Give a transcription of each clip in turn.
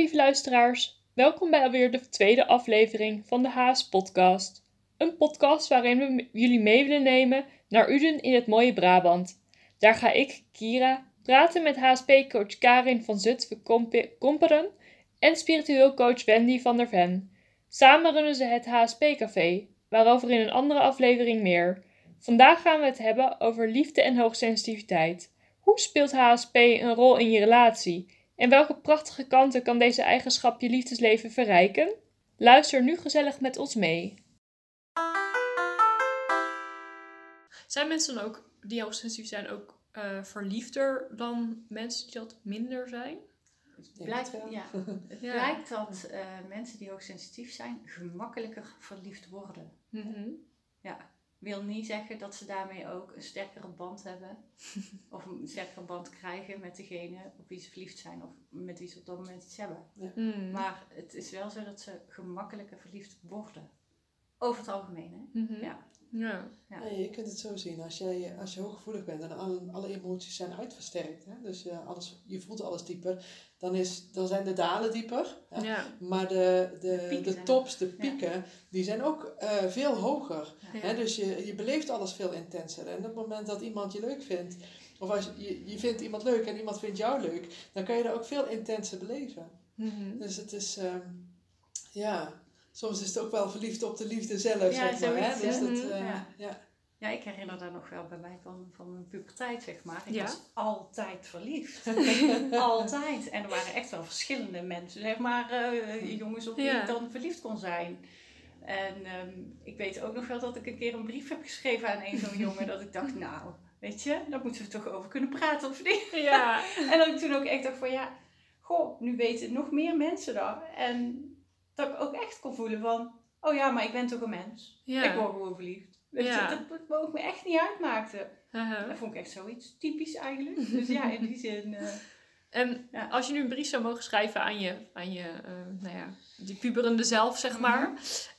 lieve luisteraars, welkom bij alweer de tweede aflevering van de Haas Podcast. Een podcast waarin we jullie mee willen nemen naar Uden in het mooie Brabant. Daar ga ik, Kira, praten met HSP-coach Karin van Zutphen Komperen en spiritueel coach Wendy van der Ven. Samen runnen ze het HSP-café, waarover in een andere aflevering meer. Vandaag gaan we het hebben over liefde en hoogsensitiviteit. Hoe speelt HSP een rol in je relatie? En welke prachtige kanten kan deze eigenschap je liefdesleven verrijken? Luister nu gezellig met ons mee. Zijn mensen dan ook die hoogsensitief zijn ook uh, verliefder dan mensen die dat minder zijn? Blijkt, ja, het ja. blijkt dat uh, mensen die hoogsensitief zijn gemakkelijker verliefd worden. Mm -hmm. Ja, wil niet zeggen dat ze daarmee ook een sterkere band hebben. of een sterkere band krijgen met degene op wie ze verliefd zijn. Of met wie ze op dat moment iets hebben. Ja. Mm. Maar het is wel zo dat ze gemakkelijker verliefd worden. Over het algemeen, hè? Mm -hmm. ja. Ja. ja. je kunt het zo zien. Als, jij, als je hooggevoelig bent en alle, alle emoties zijn uitversterkt, hè? dus je, alles, je voelt alles dieper, dan, is, dan zijn de dalen dieper. Ja. Maar de, de, de, tops, de pieken, die zijn ook uh, veel hoger. Hè? Dus je, je beleeft alles veel intenser. En op het moment dat iemand je leuk vindt, of als je, je vindt iemand leuk en iemand vindt jou leuk, dan kan je dat ook veel intenser beleven. Mm -hmm. Dus het is, um, ja, soms is het ook wel verliefd op de liefde zelf, ja, zeg maar. Hè? Dus dat, uh, ja. ja. Ja, ik herinner daar nog wel bij mij van, van mijn puberteit, zeg maar. Ik was altijd verliefd. altijd. En er waren echt wel verschillende mensen, zeg maar, uh, jongens op wie ik dan verliefd kon zijn. En um, ik weet ook nog wel dat ik een keer een brief heb geschreven aan een zo'n jongen, dat ik dacht, nou, weet je, daar moeten we toch over kunnen praten of niet? Ja. en dat ik toen ook echt dacht van, ja, goh, nu weten nog meer mensen dat. En dat ik ook echt kon voelen van, oh ja, maar ik ben toch een mens. Ja. Ik word gewoon verliefd. Weet je, dat, dat ook me echt niet uitmaakte. Uh-huh. Dat vond ik echt zoiets typisch eigenlijk. Dus ja, in die zin... Uh, en als je nu een brief zou mogen schrijven aan je, aan je uh, nou ja, die puberende zelf, zeg mhm. maar.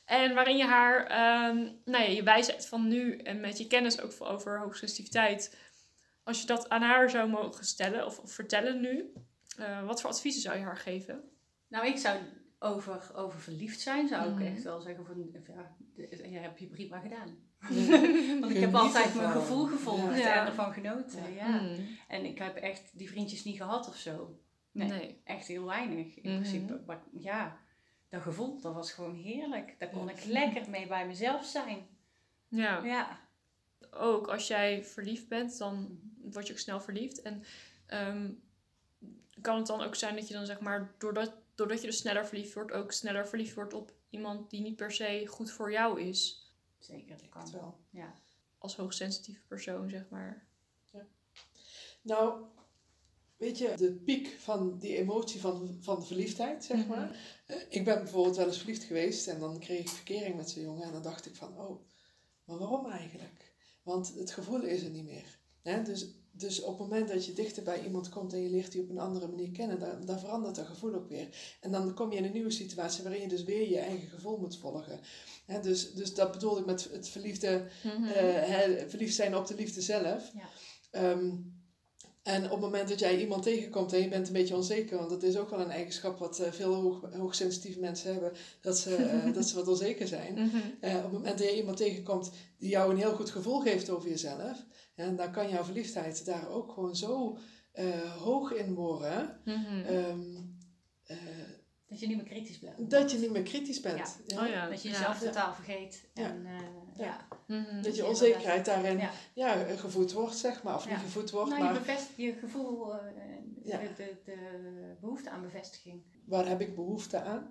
En waarin je haar, um, nou ja, je wijsheid van nu en met je kennis ook over hoogsensitiviteit. Als je dat aan haar zou mogen stellen of, of vertellen nu, uh, wat voor adviezen zou je haar geven? Nou, ik zou over, over verliefd zijn, zou ik mhm. echt wel zeggen van, ja, je hebt je prima gedaan. Want ik heb altijd mijn gevoel gevolgd en ervan genoten. Ja. Mm. En ik heb echt die vriendjes niet gehad of zo. Nee, echt heel weinig in mhm. principe. Maar ja, dat gevoel, dat was gewoon heerlijk. Daar kon ik lekker mee bij mezelf zijn. Ja. ja. Ook als jij verliefd bent, dan word je ook snel verliefd. En ehm, kan het dan ook zijn dat je dan zeg maar, doordat, doordat je dus sneller verliefd wordt, ook sneller verliefd wordt op iemand die niet per se goed voor jou is? Zeker, dat kan wel. Ja. Als hoogsensitieve persoon, zeg maar. Ja. Nou, weet je, de piek van die emotie van, van verliefdheid, zeg mhm. maar. Eh, ik ben bijvoorbeeld wel eens verliefd geweest en dan kreeg ik verkering met zo'n jongen en dan dacht ik van, oh, maar waarom eigenlijk? Want het gevoel is er niet meer. Hè? Dus dus op het moment dat je dichter bij iemand komt en je leert die op een andere manier kennen, dan, verandert dat gevoel ook weer. En dan kom je in een nieuwe situatie waarin je dus weer je eigen gevoel moet volgen. dus, dus dat bedoel ik met het verliefde, mm verliefd zijn op de liefde zelf. Ja. Ehm, en op het moment dat jij iemand tegenkomt en je bent een beetje onzeker, want dat is ook wel een eigenschap wat uh, veel hoog, hoogsensitieve mensen hebben, dat ze, uh, dat ze wat onzeker zijn. Mm op het moment dat je iemand tegenkomt die jou een heel goed gevoel geeft over jezelf, en dan kan jouw verliefdheid daar ook gewoon zo uh, hoog in worden. Um, uh, dat je niet meer kritisch bent. Dat je niet meer kritisch bent. Ja. Oh, ja. Dat je jezelf totaal vergeet. En, uh, ja. Mm-hmm. Dat je onzekerheid daarin ja. gevoed wordt, zeg maar. Of niet gevoed wordt, nou, maar... Je, bevest, je gevoel, de, de, de, behoefte aan bevestiging. Waar heb ik behoefte aan?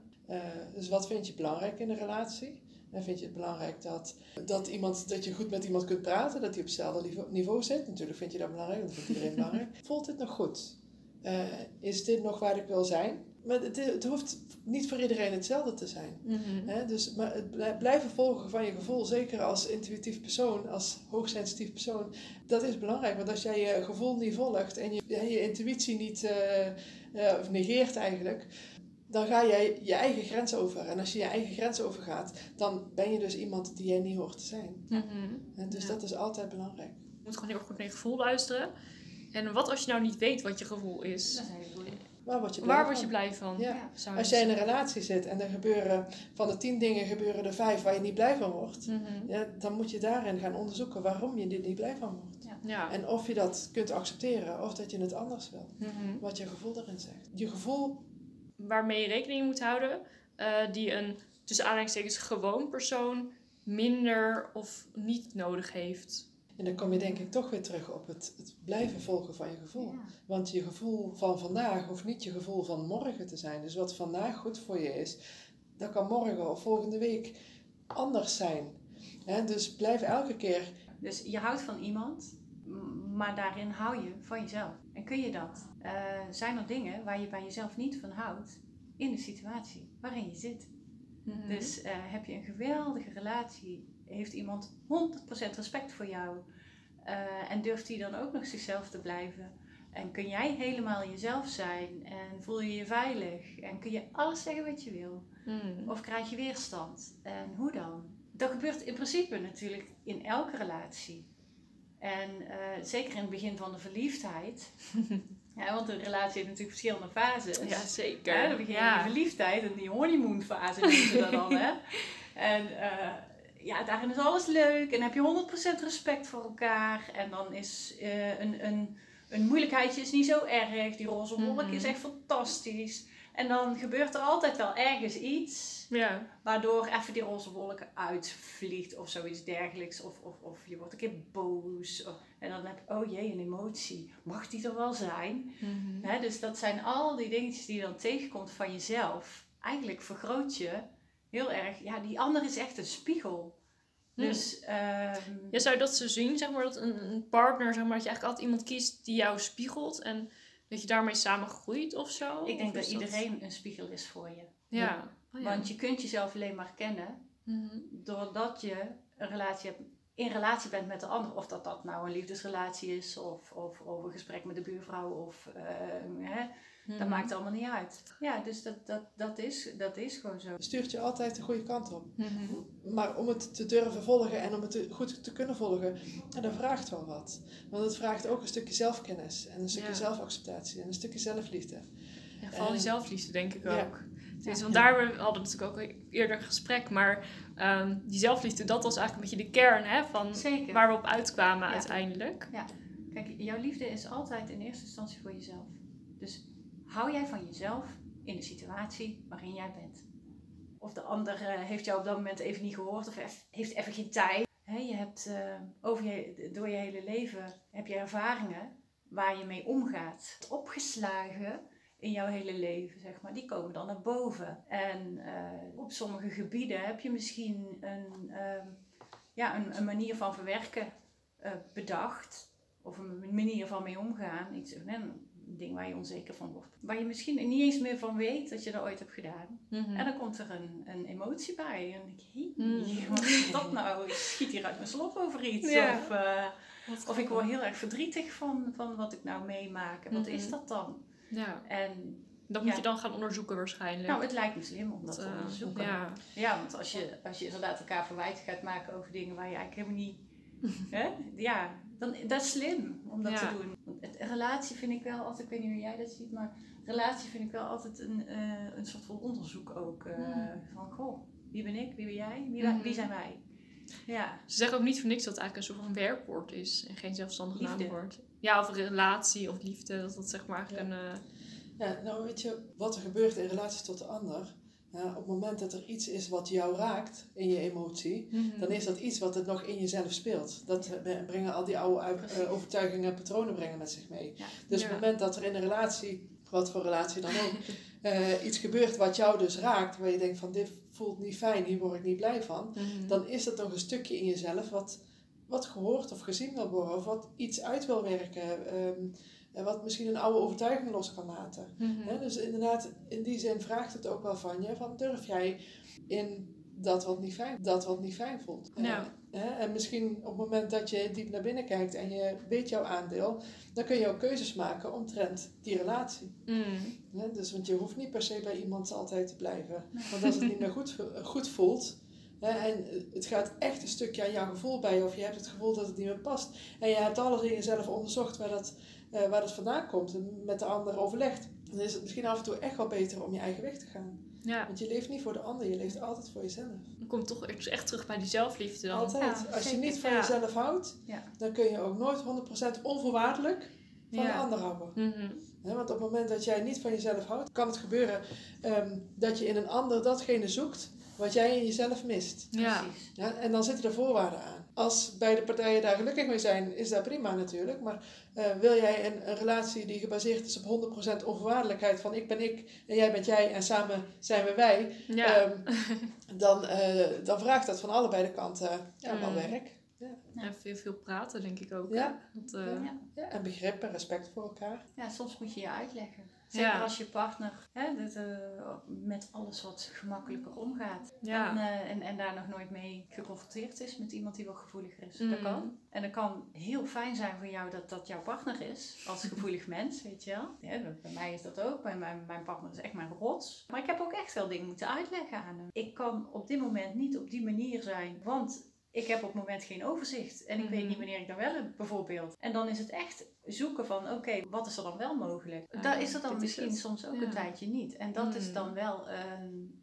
dus wat vind je belangrijk in een relatie? En vind je het belangrijk dat, dat, iemand, dat je goed met iemand kunt praten, dat hij op hetzelfde niveau zit? Natuurlijk vind je dat belangrijk, dat vindt iedereen belangrijk. Voelt dit nog goed? Uh, is dit nog waar ik wil zijn? Maar het, het hoeft niet voor iedereen hetzelfde te zijn. Mm dus, maar het blijven volgen van je gevoel, zeker als intuïtief persoon, als hoogsensitief persoon, dat is belangrijk. Want als jij je gevoel niet volgt en je, je intuïtie niet uh, uh, negeert eigenlijk, dan ga jij je eigen grens over. En als je je eigen grens overgaat, dan ben je dus iemand die jij niet hoort te zijn. Mm en dus dat is altijd belangrijk. Je moet gewoon heel goed naar je gevoel luisteren. En wat als je nou niet weet wat je gevoel is? Dat is heel waar word je blij waar van? word je blij van? Ja. zou Als je jij in een relatie zit en er gebeuren van de tien dingen gebeuren er vijf waar je niet blij van wordt, Mhm. ja, dan moet je daarin gaan onderzoeken waarom je er niet blij van wordt. Ja. En of je dat kunt accepteren of dat je het anders wil. Mhm. Wat je gevoel erin zegt. Je gevoel, Waarmee je rekening moet houden, eh, die een tussen aanhalingstekens gewoon persoon minder of niet nodig heeft. En dan kom je denk ik toch weer terug op het, het blijven volgen van je gevoel. Want je gevoel van vandaag hoeft niet je gevoel van morgen te zijn. Dus wat vandaag goed voor je is, dat kan morgen of volgende week anders zijn. Hè, dus blijf elke keer Dus je houdt van iemand, maar daarin hou je van jezelf. En kun je dat? Eh, zijn er dingen waar je bij jezelf niet van houdt in de situatie waarin je zit? Mhm. Dus eh, heb je een geweldige relatie, heeft iemand 100% respect voor jou eh, en durft hij dan ook nog zichzelf te blijven? En kun jij helemaal jezelf zijn en voel je je veilig en kun je alles zeggen wat je wil? Mhm. Of krijg je weerstand? En hoe dan? Dat gebeurt in principe natuurlijk in elke relatie. En eh, zeker in het begin van de verliefdheid. ja, want een relatie heeft natuurlijk verschillende fases. Ja, zeker. Ja, dan begin je ja. je verliefdheid en die honeymoon fase noemen ze dat dan. Hè? En eh, ja, daarin is alles leuk en heb je 100% respect voor elkaar. En dan is eh, een, een, een moeilijkheidje is niet zo erg. Die roze wolk Mhm. is echt fantastisch. En dan gebeurt er altijd wel ergens iets Ja. waardoor even die roze wolk uitvliegt of zoiets dergelijks. Of, of, of je wordt een keer boos. Of, en dan heb je, oh jee, een emotie. Mag die er wel zijn? Hè, dus dat zijn al die dingetjes die je dan tegenkomt van jezelf. Eigenlijk vergroot je heel erg. Ja, die ander is echt een spiegel. Hmm. Dus Ja, zou je dat zo zien, zeg maar, dat een, een partner, zeg maar, dat je eigenlijk altijd iemand kiest die jou spiegelt en dat je daarmee samen groeit of zo? ik denk dat iedereen een spiegel is voor je. Ja. Oh, ja. Want je kunt jezelf alleen maar kennen Mhm. doordat je een relatie hebt, in relatie bent met de ander. Of dat dat nou een liefdesrelatie is, of, of, of een gesprek met de buurvrouw, of ehm, hè, dat Mhm. maakt allemaal niet uit. Ja, dus dat, dat, dat, is, dat is gewoon zo. stuurt je altijd de goede kant op. Mhm. Maar om het te durven volgen en om het te- goed te kunnen volgen, ja, dat vraagt wel wat. Want het vraagt ook een stukje zelfkennis en een stukje Ja. zelfacceptatie en een stukje zelfliefde. Ja, vooral die zelfliefde, denk ik Ja. ook. Tenminste, want daar we hadden we natuurlijk ook eerder een gesprek, maar ehm, die zelfliefde, dat was eigenlijk een beetje de kern hè, van Zeker. waar we op uitkwamen Ja. uiteindelijk. Kijk, jouw liefde is altijd in eerste instantie voor jezelf. Dus hou jij van jezelf in de situatie waarin jij bent. Of de ander eh, heeft jou op dat moment even niet gehoord of heeft even geen tijd. Je hebt eh, over je, door je hele leven heb je ervaringen waar je mee omgaat. Opgeslagen in jouw hele leven, zeg maar, die komen dan naar boven. En eh, op sommige gebieden heb je misschien een, ehm, ja, een, een manier van verwerken bedacht. Of een manier van mee omgaan. Iets, ding waar je onzeker van wordt. Waar je misschien niet eens meer van weet dat je dat ooit hebt gedaan. Mhm. En dan komt er een, een emotie bij. En dan denk ik, hé, Mm. wat is dat nou? Ik schiet hier uit mijn slop over iets. Ja. Of, eh, of ik word heel erg verdrietig van, van wat ik nou meemaak. En wat Mhm. is dat dan? Ja, En dat moet Ja. je dan gaan onderzoeken waarschijnlijk. nou, het lijkt me slim om dat te Eh, onderzoeken. ja. Ja, want als je, als je inderdaad elkaar verwijten gaat maken over dingen waar je eigenlijk helemaal niet. hè? Ja, dan, dat is slim om dat Ja. te doen. Het, een relatie vind ik wel altijd, ik weet niet hoe jij dat ziet, maar relatie vind ik wel altijd een, eh, een soort van onderzoek ook. eh, Hmm. Van goh, wie ben ik, wie ben jij, wie, wie zijn wij? Ja, Ze zeggen ook niet voor niks dat het eigenlijk een soort van werkwoord is en geen zelfstandig Liefde. naamwoord. Ja, of relatie of liefde, dat dat zeg maar eigenlijk een... eh, Ja, nou weet je, wat er gebeurt in relatie tot de ander, ja, op het moment dat er iets is wat jou raakt in je emotie, mhm. dan is dat iets wat er nog in jezelf speelt. Dat brengen al die oude eh, overtuigingen en patronen brengen met zich mee. Ja. Dus op het moment dat er in een relatie, wat voor relatie dan ook, eh, iets gebeurt wat jou dus raakt, waar je denkt van dit voelt niet fijn, hier word ik niet blij van, Mhm. dan is dat nog een stukje in jezelf wat, wat gehoord of gezien wil worden, of wat iets uit wil werken, ehm, en wat misschien een oude overtuiging los kan laten. Mhm. Dus inderdaad, in die zin vraagt het ook wel van je, van durf jij in dat wat niet fijn, dat wat niet fijn voelt. Eh, en misschien op het moment dat je diep naar binnen kijkt en je weet jouw aandeel, dan kun je ook keuzes maken omtrent die relatie. Mhm. Dus, want je hoeft niet per se bij iemand altijd te blijven. Want als het niet meer goed, goed voelt, en het gaat echt een stukje aan jouw gevoel bij, of je hebt het gevoel dat het niet meer past, en je hebt alles in jezelf onderzocht waar dat, eh, waar dat vandaan komt, en met de ander overlegd, dan is het misschien af en toe echt wel beter om je eigen weg te gaan. Ja. Want je leeft niet voor de ander, je leeft altijd voor jezelf. Dan komt toch echt terug bij die zelfliefde dan. Altijd. Ja, Als je niet van Ja. jezelf houdt, Ja. dan kun je ook nooit 100% onvoorwaardelijk van de ander houden. Mhm. Hè, want op het moment dat jij niet van jezelf houdt, kan het gebeuren ehm, dat je in een ander datgene zoekt wat jij in jezelf mist. Ja. Precies. Ja, en dan zitten er voorwaarden aan. Als beide partijen daar gelukkig mee zijn, is dat prima natuurlijk. Maar eh, wil jij een, een relatie die gebaseerd is op 100% onvoorwaardelijkheid van ik ben ik en jij bent jij en samen zijn we wij, Ja. ehm, dan, eh, dan vraagt dat van allebei de kanten ja, wel Mm. werk. En veel, veel praten, denk ik ook. Ja. Dat, eh, Ja. Ja, en begrip en respect voor elkaar. Ja, soms moet je je uitleggen. Zeker Ja. als je partner hè, dat, eh, met alles wat gemakkelijker omgaat. Ja. En, eh, en, en daar nog nooit mee geconfronteerd is met iemand die wat gevoeliger is. Mm. Dat kan. En dat kan heel fijn zijn voor jou dat dat jouw partner is. Als gevoelig mens, weet je wel. Ja, bij mij is dat ook. Bij mijn, mijn partner is echt mijn rots. Maar ik heb ook echt wel dingen moeten uitleggen aan hem. Ik kan op dit moment niet op die manier zijn. Want ik heb op het moment geen overzicht. En ik weet Mhm. niet wanneer ik dan wel heb, bijvoorbeeld. En dan is het echt zoeken van, oké, wat is er dan wel mogelijk? Ah, Daar is er dan misschien soms ook Ja. een tijdje niet. En dat is Mhm. dan wel een,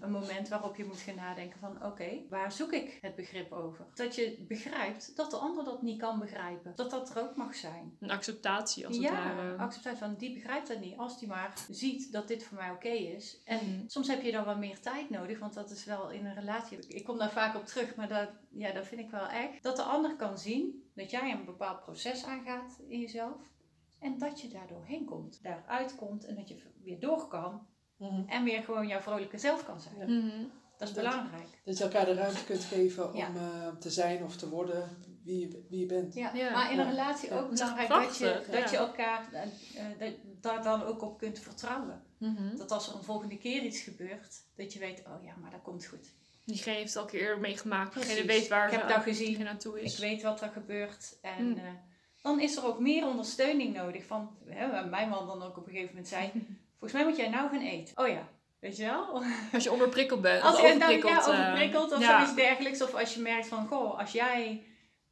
een moment waarop je moet gaan nadenken van, oké, waar zoek ik het begrip over? Dat je begrijpt dat de ander dat niet kan begrijpen. Dat dat er ook mag zijn. Een acceptatie als het ja, ware. acceptatie van die begrijpt dat niet. Als die maar ziet dat dit voor mij oké is. En Mhm. soms heb je dan wat meer tijd nodig, want dat is wel in een relatie. Ik kom daar vaak op terug, maar dat, ja, dat vind ik wel echt. Dat de ander kan zien dat jij een bepaald proces aangaat in jezelf. En dat je daar doorheen komt, daaruit komt en dat je weer door kan. En weer gewoon jouw vrolijke zelf kan zijn. Ja. Mhm. Dat is Dat- belangrijk. Dat je elkaar de ruimte kunt geven om Ja. eh, te zijn of te worden wie je, wie je bent. Ja. Ja. Maar in een relatie Ja. ook belangrijk dat je, dat je elkaar eh, eh, dat, daar dan ook op kunt vertrouwen. Mhm. Dat als er een volgende keer iets gebeurt, dat je weet, oh ja, maar dat komt goed. Diegene heeft het al keer eerder meegemaakt. Diegene weet waar Ik heb dat gezien. diegene aan toe is. Ik weet wat er gebeurt. En Mm. dan is er ook meer ondersteuning nodig. Van, hè, mijn man dan ook op een gegeven moment zei, volgens mij moet jij nou gaan eten. Oh ja, weet je wel? Als je onderprikkeld bent. Als je nou, overprikkeld. ja, eh, overprikkeld of ja. zoiets dergelijks. Of als je merkt van, goh, als jij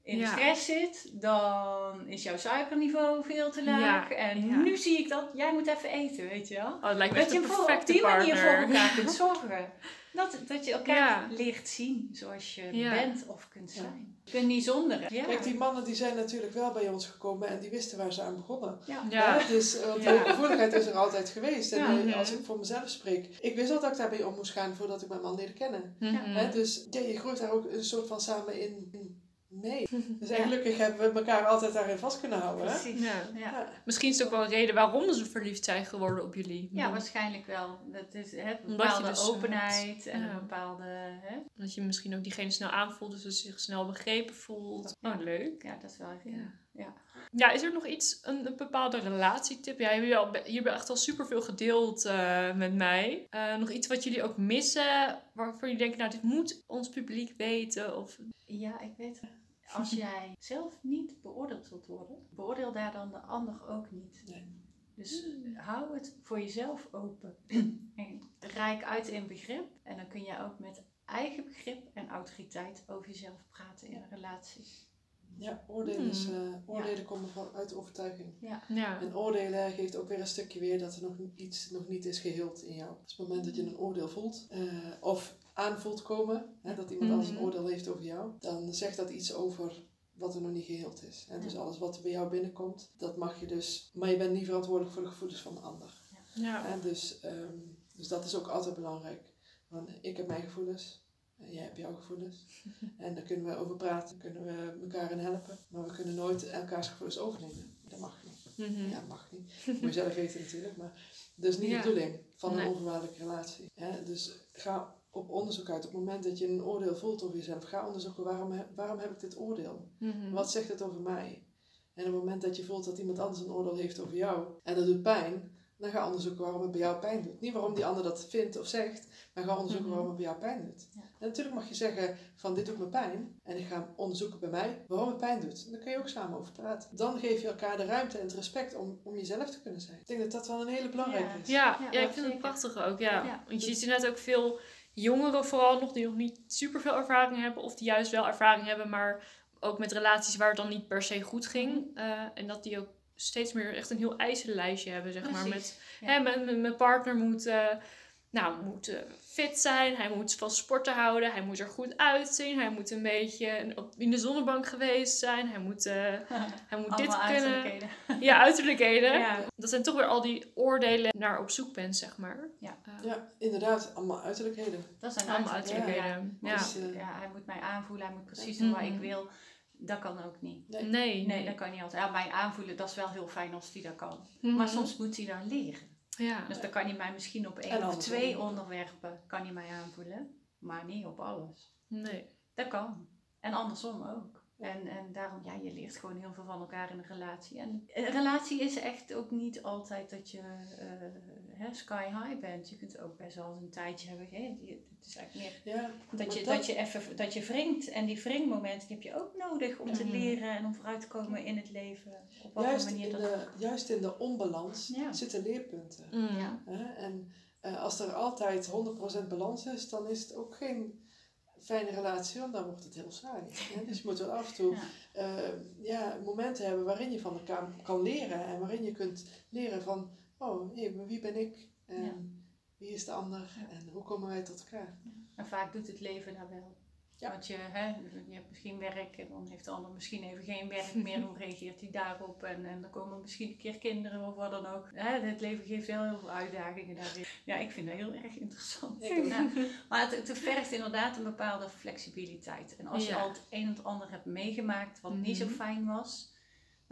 in de Ja. stress zit, dan is jouw suikerniveau veel te laag. Ja, En ja. nu zie ik dat, jij moet even eten, weet je wel? Oh, het lijkt me Dat je voor, op die manier voor elkaar kunt zorgen. Dat, dat je elkaar Ja. leert zien zoals je Ja. bent of kunt Ja. zijn. Je kunt niet zonder. Ja. Kijk, die mannen die zijn natuurlijk wel bij ons gekomen en die wisten waar ze aan begonnen. Ja. Dus eh, want Ja. de gevoeligheid is er altijd geweest. En Ja. als ik voor mezelf spreek, ik wist al dat ik daarmee om moest gaan voordat ik mijn man leerde kennen. Mhm. Hè? Dus ja, je groeit daar ook een soort van samen in, in mee. Dus Ja. en gelukkig hebben we elkaar altijd daarin vast kunnen houden. Hè? Precies. Ja. Ja. Ja. Misschien is het ook wel een reden waarom ze verliefd zijn geworden op jullie. Ja, waarschijnlijk wel. Dat is hè, een bepaalde dus, eh, openheid en ja. een bepaalde... Hè? Dat je misschien ook diegene snel aanvoelt, dus dat ze zich snel begrepen voelt. Ja. Oh, leuk. Ja, dat is wel echt... Ja. Ja. Ja, is er nog iets, een, een bepaalde relatietip? Ja, jullie al, echt al superveel gedeeld eh, met mij. Eh, nog iets wat jullie ook missen, waarvan jullie denken, nou, dit moet ons publiek weten? Of... Ja, ik weet het. Als jij zelf niet beoordeeld wilt worden, beoordeel daar dan de ander ook niet. Nee. Dus hou het voor jezelf open. en rijk uit in begrip. En dan kun je ook met eigen begrip en autoriteit over jezelf praten in een relatie. Ja, oordelen, is, Hmm. eh, oordelen komen van, uit overtuiging. Ja. En oordelen geeft ook weer een stukje weer dat er nog iets nog niet is geheeld in jou. Dus op het moment dat je een oordeel voelt, eh, of aanvoelt komen, hè, dat iemand anders een Mhm. oordeel heeft over jou, dan zegt dat iets over wat er nog niet geheeld is. En dus alles wat bij jou binnenkomt, dat mag je dus. Maar je bent niet verantwoordelijk voor de gevoelens van de ander. Ja. En dus, ehm, dus dat is ook altijd belangrijk. Want ik heb mijn gevoelens. En jij hebt jouw gevoelens. En daar kunnen we over praten. kunnen we elkaar in helpen. Maar we kunnen nooit elkaars gevoelens overnemen. Dat mag niet. Mhm. Ja, mag niet. Moet je zelf weten natuurlijk. Maar dat is niet Ja. de bedoeling van Nee. een onvoorwaardelijke relatie. Hè? Dus ga op onderzoek uit. Op het moment dat je een oordeel voelt over jezelf. Ga onderzoeken waarom, heb- waarom heb ik dit oordeel? Mhm. Wat zegt het over mij? En op het moment dat je voelt dat iemand anders een oordeel heeft over jou. En dat doet pijn. Dan ga onderzoeken waarom het bij jou pijn doet. Niet waarom die ander dat vindt of zegt. Maar ga onderzoeken Mhm. waarom het bij jou pijn doet. Ja. En natuurlijk mag je zeggen van dit doet me pijn. En ik ga onderzoeken bij mij waarom het pijn doet. En daar kun je ook samen over praten. Dan geef je elkaar de ruimte en het respect om, om jezelf te kunnen zijn. Ik denk dat dat wel een hele belangrijke is. Ja, Ja, ja, ik vind zeker. het prachtig ook. Ja. Ja. Want je ziet inderdaad ook veel jongeren vooral nog die nog niet super veel ervaring hebben. Of die juist wel ervaring hebben, maar ook met relaties waar het dan niet per se goed ging. Mhm. Eh, en dat die ook steeds meer echt een heel eisenlijstje hebben, zeg maar. Met, hè, mijn, mijn partner moet, uh, nou, moet uh, fit zijn, hij moet van sporten houden, hij moet er goed uitzien, hij moet een beetje in de zonnebank geweest zijn, hij moet, uh, hij moet dit kunnen. Ja, uiterlijkheden. ja. Dat zijn toch weer al die oordelen naar op zoek bent, zeg maar. Ja, ja inderdaad, allemaal uiterlijkheden. Dat zijn allemaal uiterlijkheden. Ja. Dus, ja. hij moet mij aanvoelen, hij moet precies doen wat ik wil. Dat kan ook niet. Nee. Nee, nee. dat kan niet altijd. Ja, mij aanvoelen, dat is wel heel fijn als hij dat kan. Maar mhm. soms moet hij dan leren. Ja. Dus dan kan hij mij misschien op één of twee onderwerpen kan hij mij aanvoelen. Maar niet op alles. Nee. Dat kan. En andersom ook. En, en daarom, ja, je leert gewoon heel veel van elkaar in een relatie. En een relatie is echt ook niet altijd dat je uh, sky high bent. Je kunt ook best wel een tijdje hebben. Hè? Het is eigenlijk meer ja, dat, je, dat... je even dat je wringt. En die wringmomenten die heb je ook nodig om te leren en om vooruit te komen in het leven. Op welke juist manier in dat... De, juist in de onbalans zitten leerpunten. Mm. Ja. En uh, als er altijd 100% balans is, dan is het ook geen fijne relatie, want dan wordt het heel saai. Dus je moet wel af en toe ja. Uh, ja. momenten hebben waarin je van elkaar kan leren en waarin je kunt leren van, oh hey, wie ben ik en wie is de ander en hoe komen wij tot elkaar. En vaak doet het leven daar wel. Want je, hè, je hebt misschien werk en dan heeft de ander misschien even geen werk meer. Hoe reageert hij daarop? En, en dan komen misschien een keer kinderen of wat dan ook. Hè, het leven geeft wel heel veel uitdagingen daarin. Ja, ik vind dat heel erg interessant. Ja. Maar het, het vergt inderdaad een bepaalde flexibiliteit. En als je al het een en het ander hebt meegemaakt wat niet zo mhm. fijn was,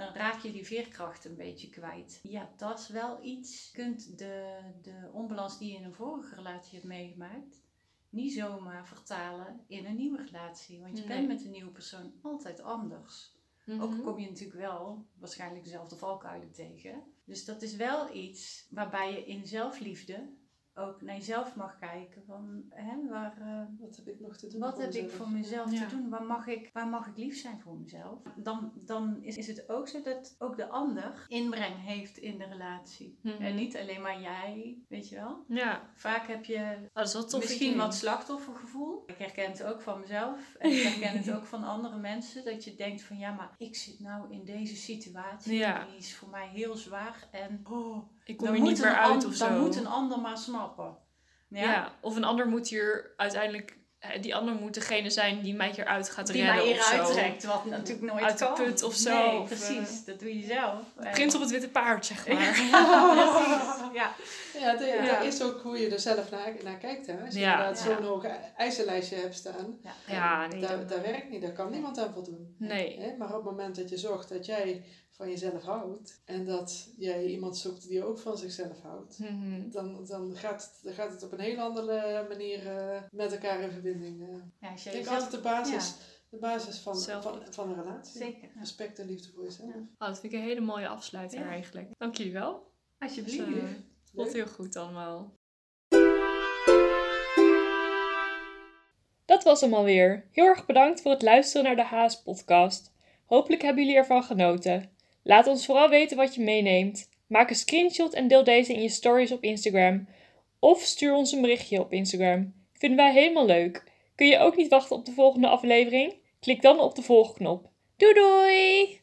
dan raak je die veerkracht een beetje kwijt. Ja, dat is wel iets. Je kunt de, de onbalans die je in een vorige relatie hebt meegemaakt, niet zomaar vertalen in een nieuwe relatie. Want je bent met een nieuwe persoon altijd anders. Ook mhm. kom je natuurlijk wel waarschijnlijk dezelfde valkuilen tegen. Dus dat is wel iets waarbij je in zelfliefde ook naar jezelf mag kijken. Van, hè, waar, uh, wat heb ik nog te doen? Wat heb ik voor mezelf te doen? Waar mag, ik, waar mag ik lief zijn voor mezelf? Dan, dan is, is het ook zo dat ook de ander inbreng heeft in de relatie. Mhm. En niet alleen maar jij, weet je wel? Ja. Vaak heb je oh, misschien wat slachtoffergevoel. Ik herken het ook van mezelf. En ik herken het ook van andere mensen. Dat je denkt van ja, maar ik zit nou in deze situatie. Ja. Die is voor mij heel zwaar. En oh, ik kom er niet meer uit of zo. Dan moet een ander maar snappen. Ja? ja? of een ander moet hier uiteindelijk... Die ander moet degene zijn die mij hieruit gaat die redden Die mij hieruit trekt, wat natuurlijk nooit uit kan. de put of zo. Nee, precies. Uh, dat doe je zelf. Prins op het witte paard, zeg maar. ja, ja, de, ja. dat is ook hoe je er zelf naar, naar kijkt. Hè? Als je ja. inderdaad zo'n hoog eisenlijstje hebt staan, ja. Ja, nee, dat, dat, werkt niet. Daar kan niemand aan voldoen. Nee. Maar op het moment dat je zorgt dat jij van jezelf houdt en dat jij iemand zoekt die ook van zichzelf houdt, mhm. dan, dan, gaat, dan gaat het op een heel andere manier uh, met elkaar in verbinding. Uh. Ja, ik denk altijd de basis, de basis van, van, van een relatie. Zeker. Respect en liefde voor jezelf. Ja. Oh, dat vind ik een hele mooie afsluiter eigenlijk. Dank jullie wel. Alsjeblieft. Dus, uh, voelt heel goed allemaal. Dat was hem alweer. Heel erg bedankt voor het luisteren naar de Haas podcast. Hopelijk hebben jullie ervan genoten. Laat ons vooral weten wat je meeneemt. Maak een screenshot en deel deze in je stories op Instagram. Of stuur ons een berichtje op Instagram. Vinden wij helemaal leuk. Kun je ook niet wachten op de volgende aflevering? Klik dan op de volgknop. Doei doei!